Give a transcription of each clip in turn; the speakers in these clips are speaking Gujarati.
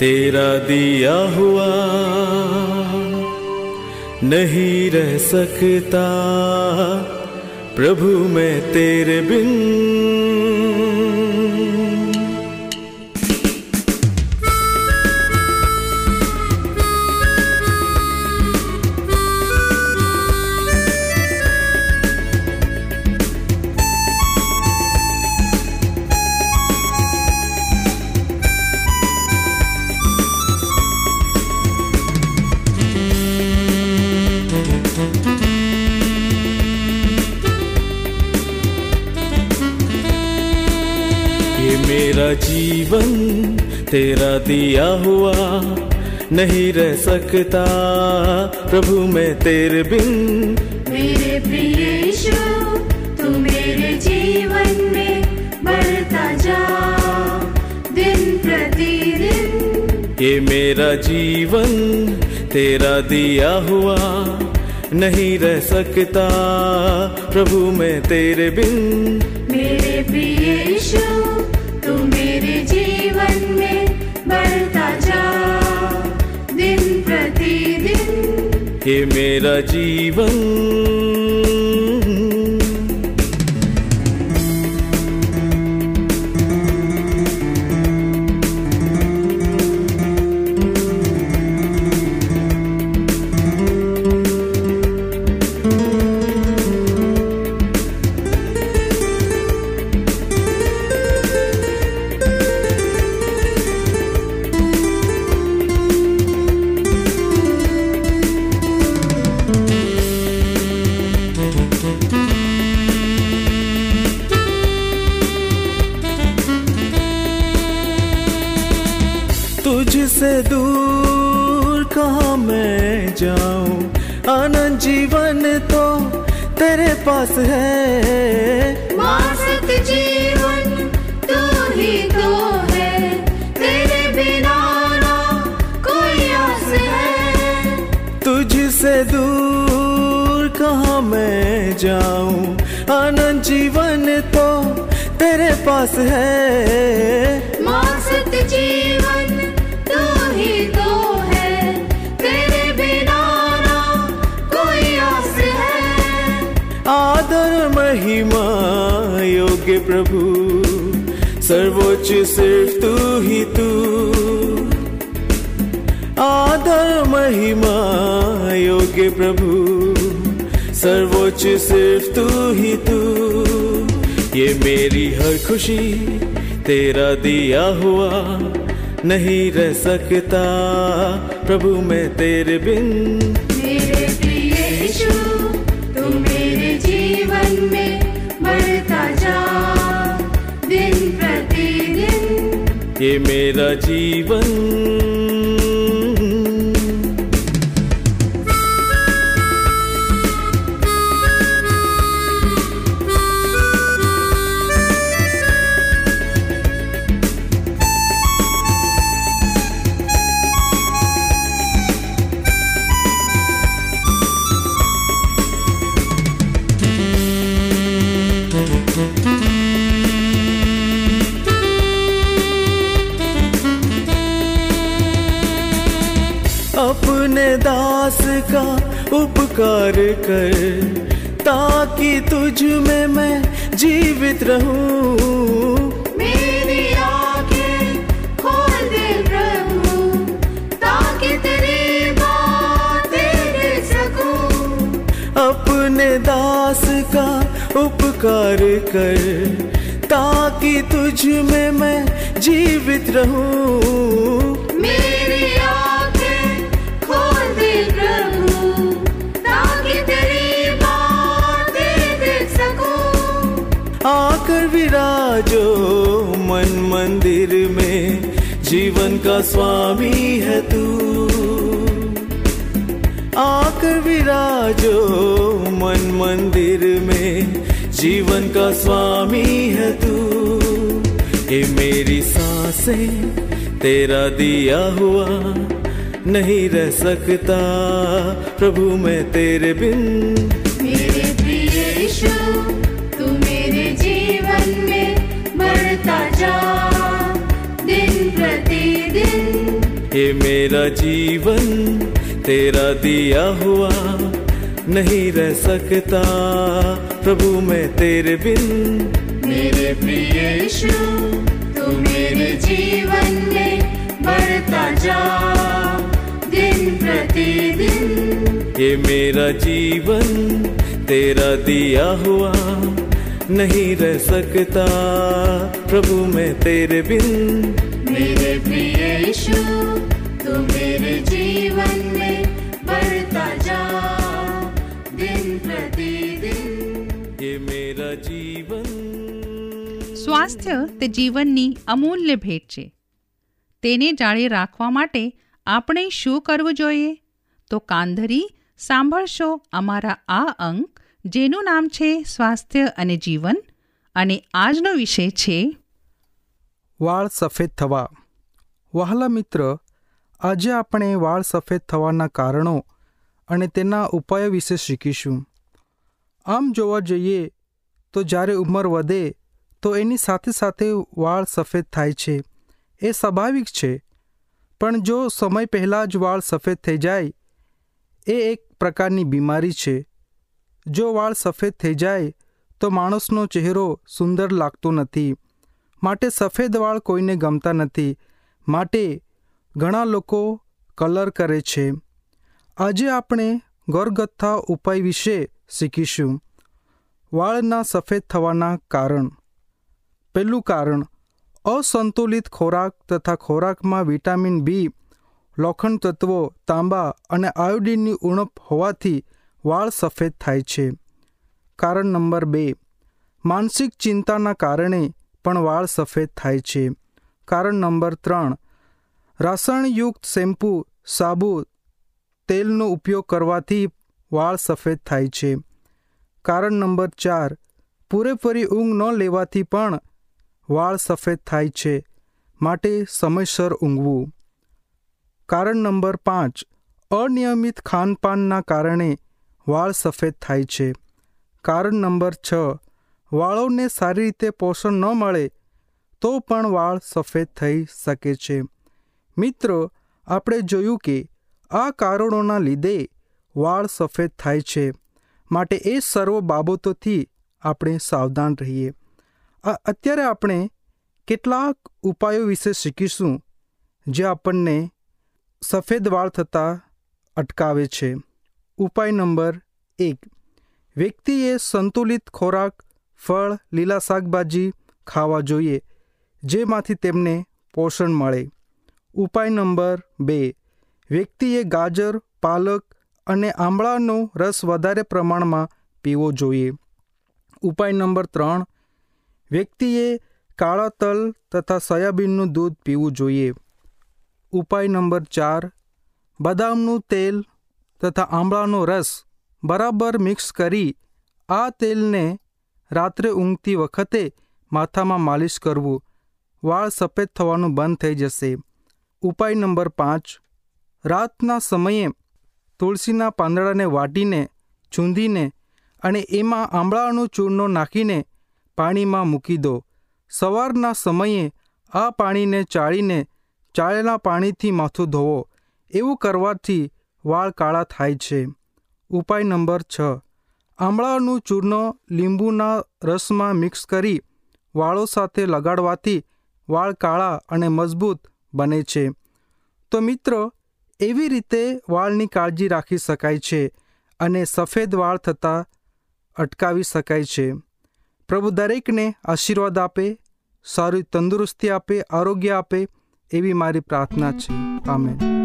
तेरा दिया हुआ नहीं रह सकता। प्रभु मैं तेरे बिन तेरा दिया हुआ नहीं रह सकता। प्रभु मैं तेरे बिन मेरे प्रिय तू मेरे जीवन में बढ़ता जा। दिन प्रतिदिन ये मेरा जीवन तेरा दिया हुआ नहीं रह सकता। प्रभु मैं तेरे बिन ये मेरा जीवन है। जीवन तू ही तो है। तेरे बिना ना कोई आस है। तुझसे दूर कहाँ मैं जाऊँ? आनंद जीवन तो तेरे पास है। मासक योग्य प्रभु। सर्वोच्च सिर्फ़ तू ही तू। आदर महिमा, योग्य प्रभु। सर्वोच्च सिर्फ़ तू ही तू। ये मेरी हर खुशी, तेरा दिया हुआ नहीं रह सकता। प्रभु, मैं तेरे बिन मेरे प्रिय यीशु, तू मेरे जीवन में ये मेरा जीवन जीवित रहूँ। मेरी आँखें खोल दे प्रभु ताकि तेरी बातें सकूँ। अपने दास का उपकार कर ताकि तुझ में मैं जीवित रहूँ। मेरी विराजो मन मंदिर में जीवन का स्वामी है तू। आकर विराजो मन मंदिर में जीवन का स्वामी है तू। ये मेरी साँसें, तेरा दिया हुआ नहीं रह सकता। प्रभु, मैं तेरे बिन दिन प्रतिदिन ये मेरा जीवन तेरा दिया हुआ नहीं रह सकता। प्रभु मैं तेरे बिन मेरे प्रिय यीशु तू मेरे जीवन में बढ़ता जा। दिन प्रतिदिन ये मेरा जीवन तेरा दिया हुआ नहीं रह सकता प्रभु मैं तेरे बिन मेरे प्रिय यीशु तू मेरे जीवन में बढ़ता जा दिन प्रतिदिन ये मेरा जीवन સ્વાસ્થ્ય તે જીવનની અમૂલ્ય ભેટ છે તેને જાળી રાખવા માટે આપણે શું કરવું જોઈએ તો કાંધરી સાંભળશો અમારા આ અંક જેનું નામ છે સ્વાસ્થ્ય અને જીવન અને આજનો વિષય છે વાળ સફેદ થવા. વહાલા મિત્ર, આજે આપણે વાળ સફેદ થવાના કારણો અને તેના ઉપાયો વિશે શીખીશું. આમ જોવા જઈએ તો જ્યારે ઉંમર વધે તો એની સાથે સાથે વાળ સફેદ થાય છે. એ સ્વાભાવિક છે. પણ જો સમય પહેલાં જ વાળ સફેદ થઈ જાય, એ એક પ્રકારની બીમારી છે. જો વાળ સફેદ થઈ જાય, તો માણસનો ચહેરો સુંદર લાગતો નથી. માટે સફેદ વાળ કોઈને ગમતા નથી. માટે ઘણા લોકો કલર કરે છે. આજે આપણે ઘરગથ્થા ઉપાય વિશે શીખીશું. વાળના સફેદ થવાના કારણ. પહેલું કારણ, અસંતુલિત ખોરાક તથા ખોરાકમાં વિટામિન બી, લોખંડ તત્વો, તાંબા અને આયોડિનની ઉણપ હોવાથી વાળ સફેદ થાય છે. કારણ નંબર બે, માનસિક ચિંતાના કારણે પણ વાળ સફેદ થાય છે. કારણ નંબર ત્રણ, રાસાયણયુક્ત શેમ્પૂ, સાબુ, તેલનો ઉપયોગ કરવાથી વાળ સફેદ થાય છે. કારણ નંબર ચાર, પૂરેપૂરી ઊંઘ ન લેવાથી પણ વાળ સફેદ થાય છે. માટે સમયસર ઊંઘવું. કારણ નંબર પાંચ, અનિયમિત ખાનપાનના કારણે વાળ સફેદ થાય છે. કારણ નંબર છ વાળોને સારી રીતે પોષણ ન મળે, તો પણ વાળ સફેદ થઈ શકે છે. મિત્રો, આપણે જોયું કે આ કારણોના લીધે વાળ સફેદ થાય છે. માટે એ સર્વ બાબતોથી આપણે સાવધાન રહીએ. અત્યારે આપણે કેટલાક ઉપાયો વિશે શીખીશું, જે આપણને સફેદ વાળ થતાં અટકાવે છે. ઉપાય નંબર એક. વ્યક્તિએ સંતુલિત ખોરાક, ફળ, લીલા શાકભાજી ખાવા જોઈએ, જેમાંથી તેમને પોષણ મળે. ઉપાય નંબર બે. વ્યક્તિએ ગાજર, પાલક અને આંબળાનો રસ વધારે પ્રમાણમાં પીવો જોઈએ. ઉપાય નંબર ત્રણ. વ્યક્તિએ કાળા તલ તથા સોયાબીનનું દૂધ પીવું જોઈએ. ઉપાય નંબર ચાર. બદામનું તેલ તથા આંબળાનો રસ બરાબર મિક્સ કરી આ તેલને રાત્રે ઊંઘતી વખતે માથામાં માલિશ કરવું. વાળ સફેદ થવાનું બંધ થઈ જશે. ઉપાય નંબર પાંચ. રાતના સમયે તુલસીના પાંદડાને વાટીને, ચૂંધીને અને એમાં આંબળાનું ચૂર્ણો નાખીને પાણીમાં મૂકી દો. સવારના સમયે આ પાણીને ચાળીને ચાળેલા પાણીથી માથું ધોવો. એવું કરવાથી વાળ કાળા થાય છે. ઉપાય નંબર છ. આંબળાનું ચૂર્ણ લીંબુના રસમાં મિક્સ કરી વાળો સાથે લગાડવાથી વાળ કાળા અને મજબૂત બને છે. તો મિત્રો, એવી રીતે વાળની કાળજી રાખી શકાય છે અને સફેદ વાળ થતાં અટકાવી શકાય છે. પ્રભુ દરેકને આશીર્વાદ આપે, સારી તંદુરસ્તી આપે, આરોગ્ય આપે એવી મારી પ્રાર્થના છે. આમેન.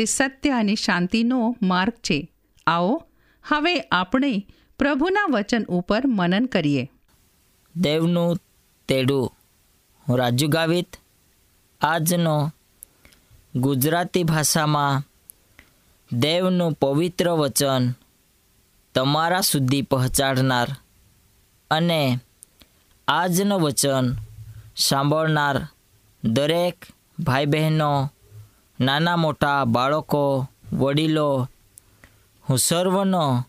તે સત્ય અને શાંતિનો માર્ગ છે. આવો, હવે આપણે પ્રભુના વચન ઉપર મનન કરીએ. દેવનું તેડું હું રાજુ ગાવિત આજનો ગુજરાતી ભાષામાં દેવનું પવિત્ર વચન તમારા સુધી પહોંચાડનાર અને આજનું વચન સાંભળનાર દરેક ભાઈ બહેનો નાના મોટા બાળકો, વડીલો, હું સર્વનો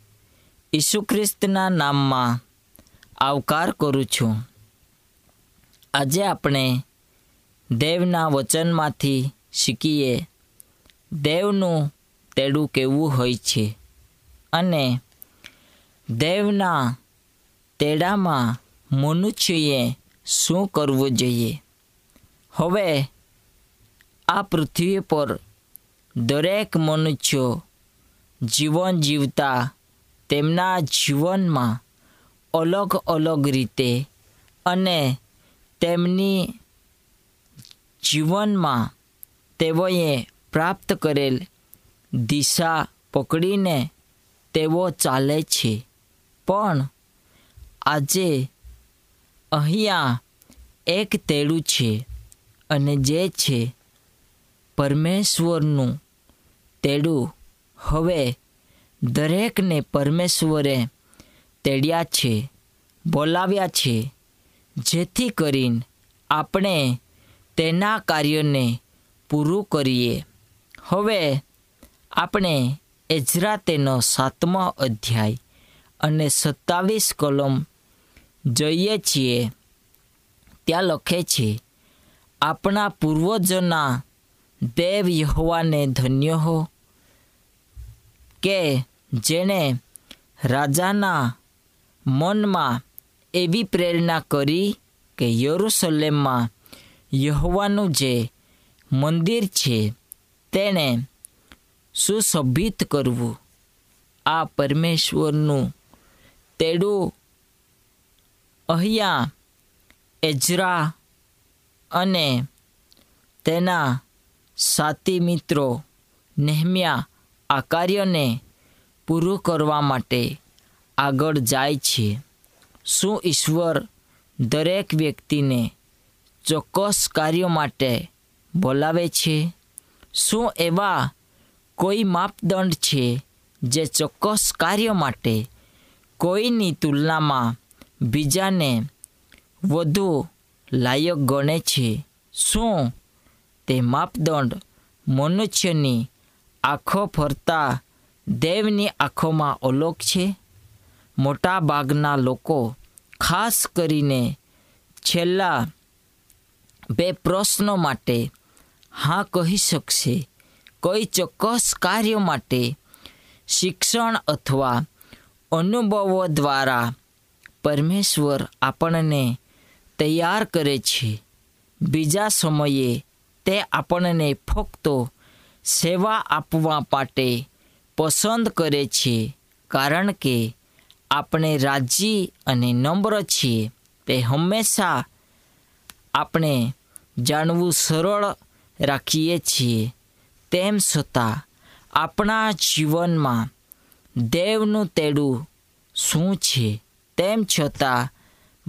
ઈસુ ખ્રિસ્તના નામમાં આવકાર કરું છું. આજે આપણે દેવના વચનમાંથી શીખીએ, દેવનું તેડું કેવું હોય છે અને દેવના તેડામાં મનુષ્યએ શું કરવું જોઈએ? હવે આ પૃથ્વી પર દરેક મનુષ્યો જીવન જીવતા તેમના જીવનમાં અલગ અલગ રીતે અને તેમની જીવનમાં તેઓએ પ્રાપ્ત કરેલ દિશા પકડીને તેઓ ચાલે છે. પણ આજે અહીંયા એક તેડું છે અને જે છે પરમેશ્વરનું તેડું. હવે દરેકને પરમેશ્વરે તેડ્યા છે, બોલાવ્યા છે, જેથી કરીને આપણે તેના કાર્યને પૂરું કરીએ. હવે આપણે એજરા તેનો સાતમો અધ્યાય અને સત્તાવીસ કલમ જઈએ છીએ. ત્યાં લખે છે, આપણા પૂર્વજોના દેવ યહોવાને ધન્ય હો, કે જેણે રાજાના મનમાં એવી પ્રેરણા કરી કે યરુસલેમમાં યહોવાનું જે મંદિર છે, તેણે સુશોભિત કરવું. આ પરમેશ્વરનું તેડું અહીંયા એજરા અને તેના સાથી મિત્રો, નેહમ્યા, આ કાર્યને પૂરું કરવા માટે આગળ જાય છે. શું ઈશ્વર દરેક વ્યક્તિને ચોક્કસ કાર્યો માટે બોલાવે છે? શું એવા કોઈ માપદંડ છે જે ચોક્કસ કાર્ય માટે કોઈની તુલનામાં બીજાને વધુ લાયક ગણે છે? શું તે માપદંડ મનુષ્યની આંખો ફરતા દેવની આંખોમાં અલોક છે. મોટા ભાગના લોકો ખાસ કરીને છેલ્લા બે પ્રશ્નો માટે હા કહી શકશે. કોઈ ચોક્કસ કાર્ય માટે શિક્ષણ અથવા અનુભવો દ્વારા પરમેશ્વર આપણને તૈયાર કરે છે. બીજા સમયે તે આપણને ફક્ત સેવા આપવા માટે પસંદ કરે છે, કારણ કે આપણે રાજી અને નમ્ર છીએ. તે હંમેશા આપણે જાણવું સરળ રાખીએ છીએ. તેમ છતાં, આપણા જીવનમાં દેવનું તેડું શું છે? તેમ છતાં,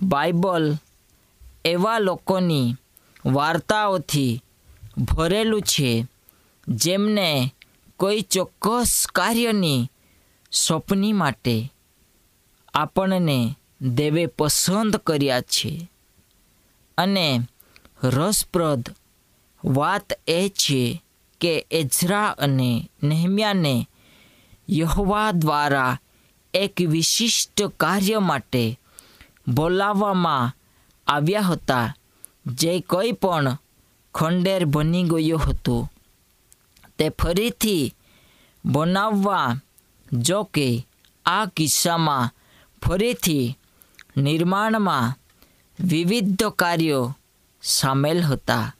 બાઇબલ એવા લોકોની વાર્તાઓથી ભરેલું છે, જેમને કોઈ ચોક્કસ કાર્યની સોંપણી માટે આપણને દેવે પસંદ કર્યા છે. અને રસપ્રદ વાત એ છે કે એઝરા અને નેહમ્યાને યહવા દ્વારા એક વિશિષ્ટ કાર્ય માટે બોલાવવામાં આવ્યા હતા, જે કંઈ પણ ખંડેર બની ગયો હતો. તે ફરીથી બનાવવા જો કે આ કિસ્સામાં ફરીથી નિર્માણમાં વિવિધ કાર્યો સામેલ હતા.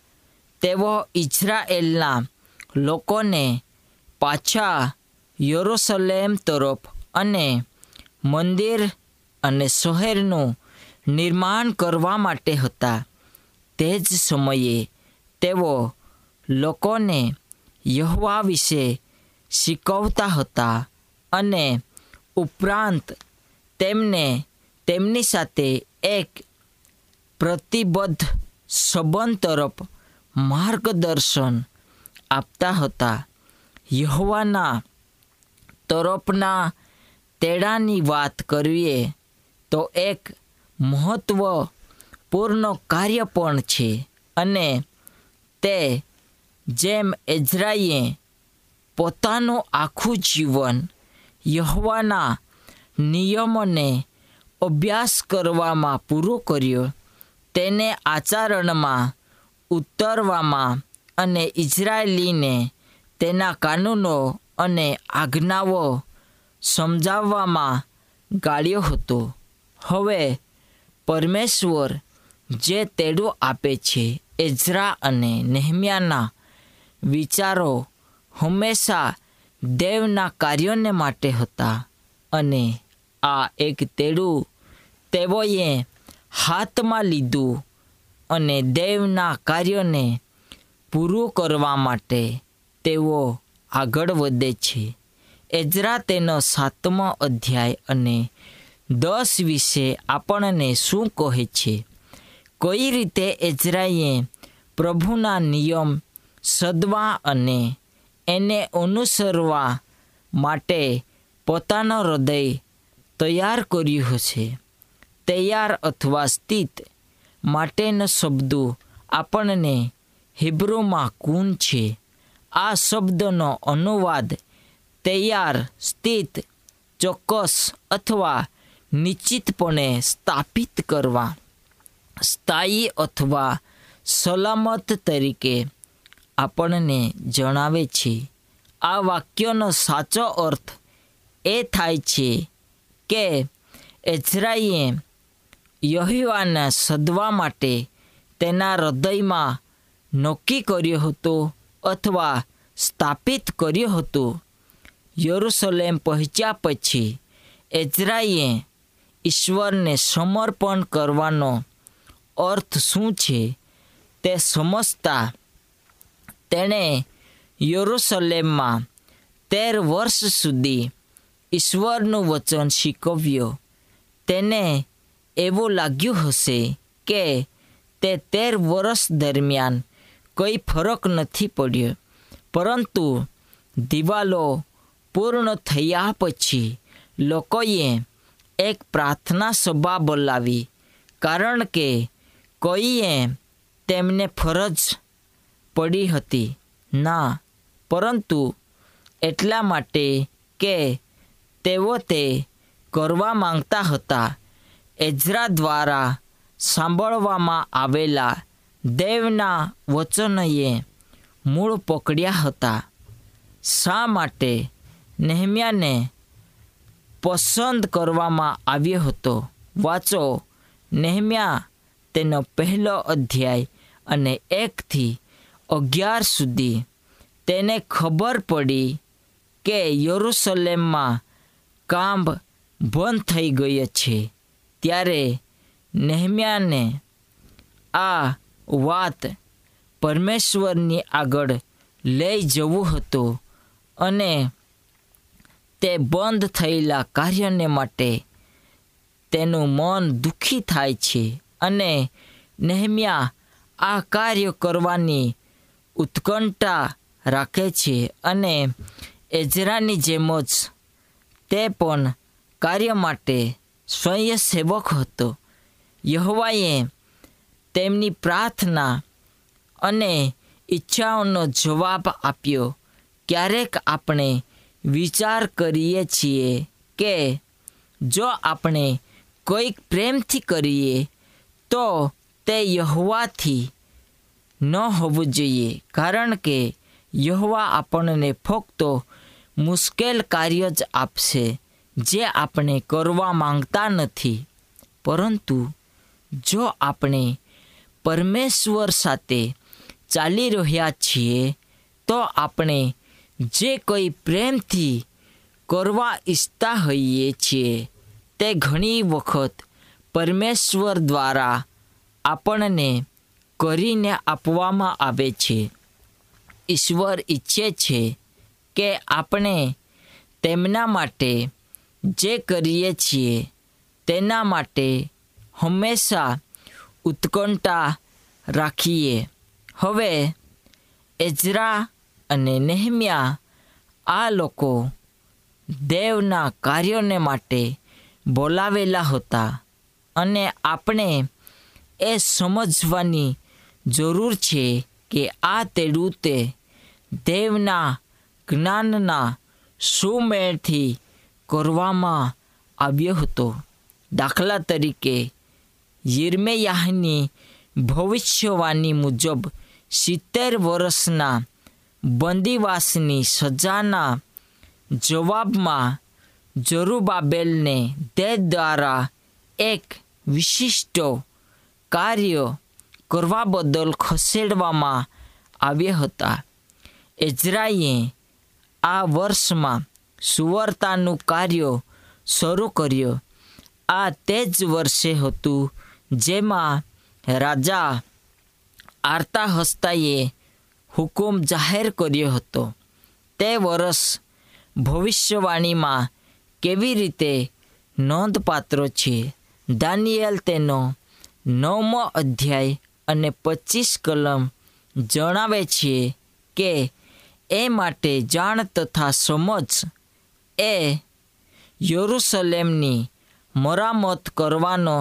તેઓ ઇઝરાયેલના લોકોને પાછા યરુસલેમ તરફ અને મંદિર અને શહેરનું નિર્માણ કરવા માટે હતા. તે જ સમયે તેઓ લોકોને યહોવા વિશે શીખવતા હતા અને ઉપરાંત તેમને તેમની સાથે એક પ્રતિબદ્ધ સંબંધ તરફ માર્ગદર્શન આપતા હતા. યહોવાના તરફના તેડાની વાત કરીએ તો એક મહત્વપૂર્ણ કાર્ય પણ છે અને તે જેમ એઝરાઈએ પોતાનું આખું જીવન યહવાના નિયમોને અભ્યાસ કરવામાં પૂરો કર્યો, તેને આચરણમાં ઉતરવામાં અને ઇઝરાયેલીને તેના કાનૂનો અને આજ્ઞાઓ સમજાવવામાં ગાળ્યો હતો. હવે પરમેશ્વર જે તેડું આપે છે એઝરા અને નેહમિયાના વિચારો હંમેશા દેવના કાર્યોને માટે હતા અને આ એક તેડું તેઓએ હાથમાં લીધું અને દેવના કાર્યોને પૂરું કરવા માટે તેઓ આગળ વધે છે. એજરા તેનો સાતમો અધ્યાય અને દસ વિશે આપણને શું કહે છે? કઈ રીતે એઝરાએ પ્રભુના નિયમ સદવા અને એને અનુસરવા માટે પોતાનો હૃદય તૈયાર કર્યું હશે તૈયાર અથવા સ્થિત માટેનો શબ્દો આપણને હિબ્રુમાં કુન છે. આ શબ્દનો અનુવાદ તૈયાર, સ્થિત, ચોક્કસ અથવા નિશ્ચિતપણે સ્થાપિત કરવા, સ્થાયી અથવા સલામત તરીકે આપણને જણાવે છે. આ વાક્યનો સાચો અર્થ એ થાય છે કે એઝરાઈએ યહીવાને સદવા માટે તેના હૃદયમાં નક્કી કર્યો હતો અથવા સ્થાપિત કર્યો હતો. યરુસલેમ પહોંચ્યા પછી એઝરાઈએ ઈશ્વરને સમર્પણ કરવાનો અર્થ શું છે? તે સમજતા તેણે યરુસલેમમાં તેર વર્ષ સુધી ઈશ્વરનું વચન શીખવ્યું. તેને એવું લાગ્યું હશે કે તે તેર વર્ષ દરમિયાન કંઈ ફરક નથી પડ્યો, પરંતુ દિવાલો પૂર્ણ થયા પછી લોકોએ એક પ્રાર્થના સભા બોલાવી, કારણ કે કોઈએ તેમને ફરજ પડી હતી. ના, પરંતુ એટલા માટે કે તેઓ તે કરવા માંગતા હતા. એઝરા દ્વારા સાંભળવામાં આવેલા દેવના વચનોએ મૂળ પકડ્યા હતા. શા માટે? નેહમ્યાને પસંદ કરવામાં આવ્યો હતો. વાંચો, નેહમ્યા તેનો પહેલો અધ્યાય અને એકથી અગિયાર સુધી તેને ખબર પડી કે યરુસલેમમાં કામ બંધ થઈ ગયો છે. ત્યારે નેહમ્યાને આ વાત પરમેશ્વરની આગળ લઈ જવું હતું અને તે બંધ થયેલા કાર્યને માટે તેનું મન દુઃખી થાય છે. અને નહેમ્યા આ કાર્ય કરવાની ઉત્કંઠા રાખે છે અને એજરાની જેમ જ તે પણ કાર્ય માટે સ્વયંસેવક હતો. યહવાએ તેમની પ્રાર્થના અને ઈચ્છાઓનો જવાબ આપ્યો. ક્યારેક આપણે વિચાર કરીએ છીએ કે જો આપણે કોઈક પ્રેમથી કરીએ તો તે યહોવાથી ન હોવું જોઈએ, કારણ કે યહોવા આપણને ફક્ત મુશ્કેલ કાર્ય જ આપશે, જે આપણે કરવા માંગતા નથી. પરંતુ જો આપણે પરમેશ્વર સાથે ચાલી રહ્યા છીએ, તો આપણે જે કોઈ પ્રેમથી કરવા ઈચ્છતા હોઈએ છીએ, તે ઘણી વખત પરમેશ્વર દ્વારા આપણને કરીને આપવામાં આવે છે. ઈશ્વર ઈચ્છે છે કે આપણે તેમના માટે જે કરીએ છીએ તેના માટે હંમેશા ઉત્કંઠા રાખીએ. હવે એજરા અને નેહમ્યા આ લોકો દેવના કાર્યોને માટે બોલાવેલા હતા અને આપણે એ સમજવાની જરૂર છે કે આ તેડું તે દેવના જ્ઞાનના સુમેળથી કરવામાં આવ્યો હતો. દાખલા તરીકે, યિર્મયાહની ભવિષ્યવાણી મુજબ સિત્તેર વર્ષના બંદીવાસની સજાના જવાબમાં જરૂબાબેલને તે દ્વારા એક વિશિષ્ટ કાર્ય કરવા બદલ ખસેડવામાં આવ્યા હતા. એઝરાએ આ વર્ષમાં સુવર્તાનું કાર્ય શરૂ કર્યો. આ તે જ વર્ષે હતું જેમાં રાજા આર્તા હસ્તાએ હુકુમ જાહેર કર્યો હતો. તે વર્ષ ભવિષ્યવાણીમાં કેવી રીતે નોંધપાત્ર છે? દાનિયેલ તેનો નવમો અધ્યાય અને પચીસ કલમ જણાવે છે કે એ માટે જાણ તથા સમજ એ યરુસલેમની મરામત કરવાનો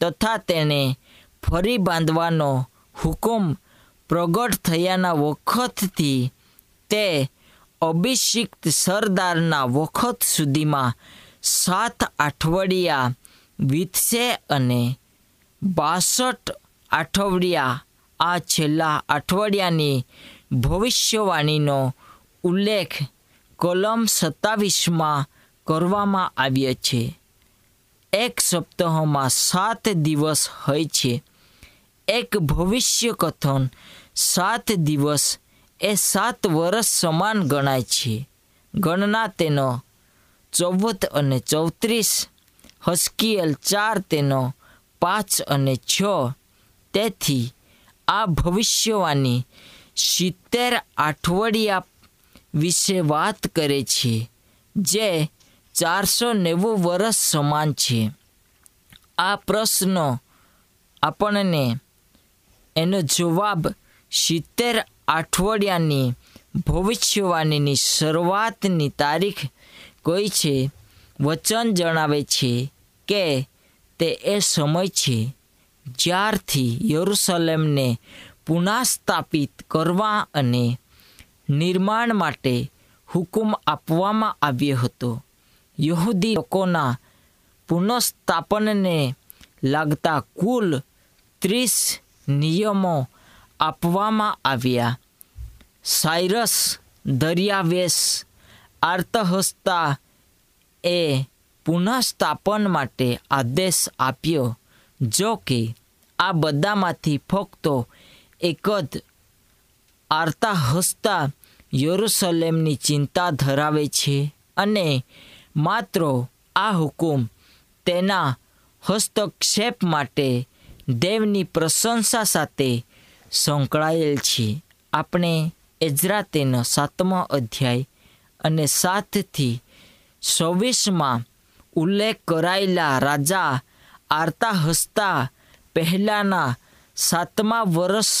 તથા તેને ફરી બાંધવાનો હુકમ પ્રગટ થયાના વખતથી તે અભિષિક્ત સરદારના વખત સુધીમાં સાત અઠવાડિયા વીતશે અને બાસઠ અઠવાડિયા આ છેલ્લા અઠવાડિયાની ભવિષ્યવાણીનો ઉલ્લેખ કલમ સત્તાવીસમાં કરવામાં આવ્યો છે. એક સપ્તાહમાં સાત દિવસ હોય છે. એક ભવિષ્ય કથન સાત દિવસ એ સાત વર્ષ સમાન ગણાય છે. ગણના તેનો ચૌદ અને ચૌત્રીસ હસ્કીએલ ચાર તેનો પાંચ અને છ. તેથી આ ભવિષ્યવાણી સિત્તેર અઠવાડિયા વિશે વાત કરે છે, જે ચારસો નેવું વર્ષ સમાન છે. આ પ્રશ્નો આપણને એનો જવાબ સિત્તેર અઠવાડિયાની ભવિષ્યવાણીની શરૂઆતની તારીખ કોઈ છે? વચન જણાવે છે કે તે એ સમય છે જ્યારથી યરુસલેમને પુનઃસ્થાપિત કરવા અને નિર્માણ માટે હુકુમ આપવામાં આવ્યો હતો. યહૂદી લોકોના પુનઃસ્થાપનને લાગતા કુલ ત્રીસ નિયમો આપવામાં આવ્યા. સાયરસ દરિયાવેશ, આર્તહસ્તા એ પુનઃસ્થાપન માટે આદેશ આપ્યો, જો કે આ બધામાંથી ફક્ત એક જ આર્તા હસતા યરુસલેમની ચિંતા ધરાવે છે અને માત્ર આ હુકુમ તેના હસ્તક્ષેપ માટે દેવની પ્રશંસા સાથે સંકળાયેલ છે. આપણે એજરા તેનો સાતમો અધ્યાય અને સાતથી છવ્વીસમાં ઉલ્લેખ કરાયેલા રાજા આરતા હસતા પહેલાંના સાતમા વર્ષ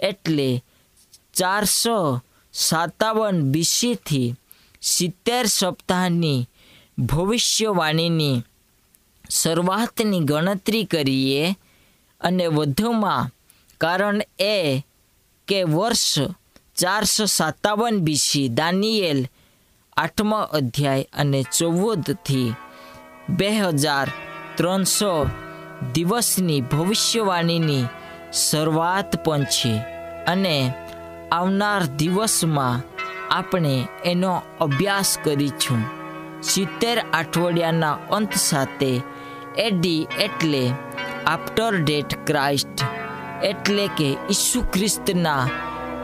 એટલે ચારસો સાતાવન બીસીથી સિત્તેર સપ્તાહની ભવિષ્યવાણીની શરૂઆતની ગણતરી કરીએ અને વધુમાં કારણ એ કે વર્ષ ચારસો સત્તાવન બીસી દાનિયેલ આઠમો અધ્યાય અને ચૌદથી બે હજાર ત્રણસો દિવસની ભવિષ્યવાણીની શરૂઆત પણ છે અને આવનાર દિવસમાં આપણે એનો અભ્યાસ કરીશું. સિત્તેર અઠવાડિયાના અંત સાથે એડી એટલે આફ્ટર ડેટ ક્રાઇસ્ટ એટલે કે ઈસુ ખ્રિસ્તના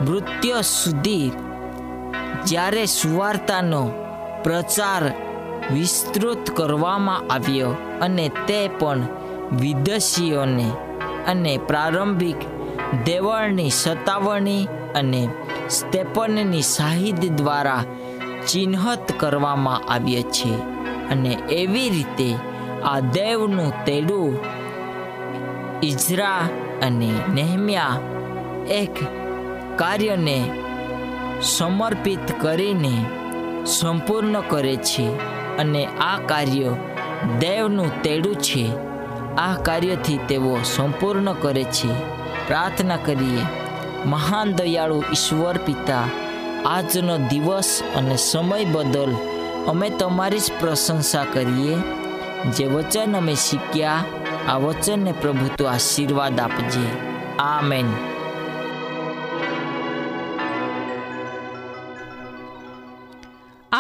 મૃત્યુ સુધી જ્યારે સુવાર્તાનો પ્રચાર વિસ્તૃત કરવામાં આવ્યો અને તે પણ વિદેશીઓને અને પ્રારંભિક દેવળની સતાવણી અને સ્ટેપનની શાહિદ દ્વારા ચિહ્નિત કરવામાં આવ્યો છે. અને એવી રીતે આ દેવનું તેડું ઇઝરા અને નેહમ્યા એક કાર્યને સમર્પિત કરીને સંપૂર્ણ કરે છે. અને આ કાર્ય દેવનું તેડું છે. આ કાર્યથી તેઓ સંપૂર્ણ કરે છે. પ્રાર્થના કરીએ. મહાન દયાળુ ઈશ્વર પિતા, આજનો દિવસ અને સમય બદલ અમે તમારી જ પ્રશંસા કરીએ. જે વચન અમે શીખ્યા, આ વચનને પ્રભુ તો આશીર્વાદ આપજે. આમેન.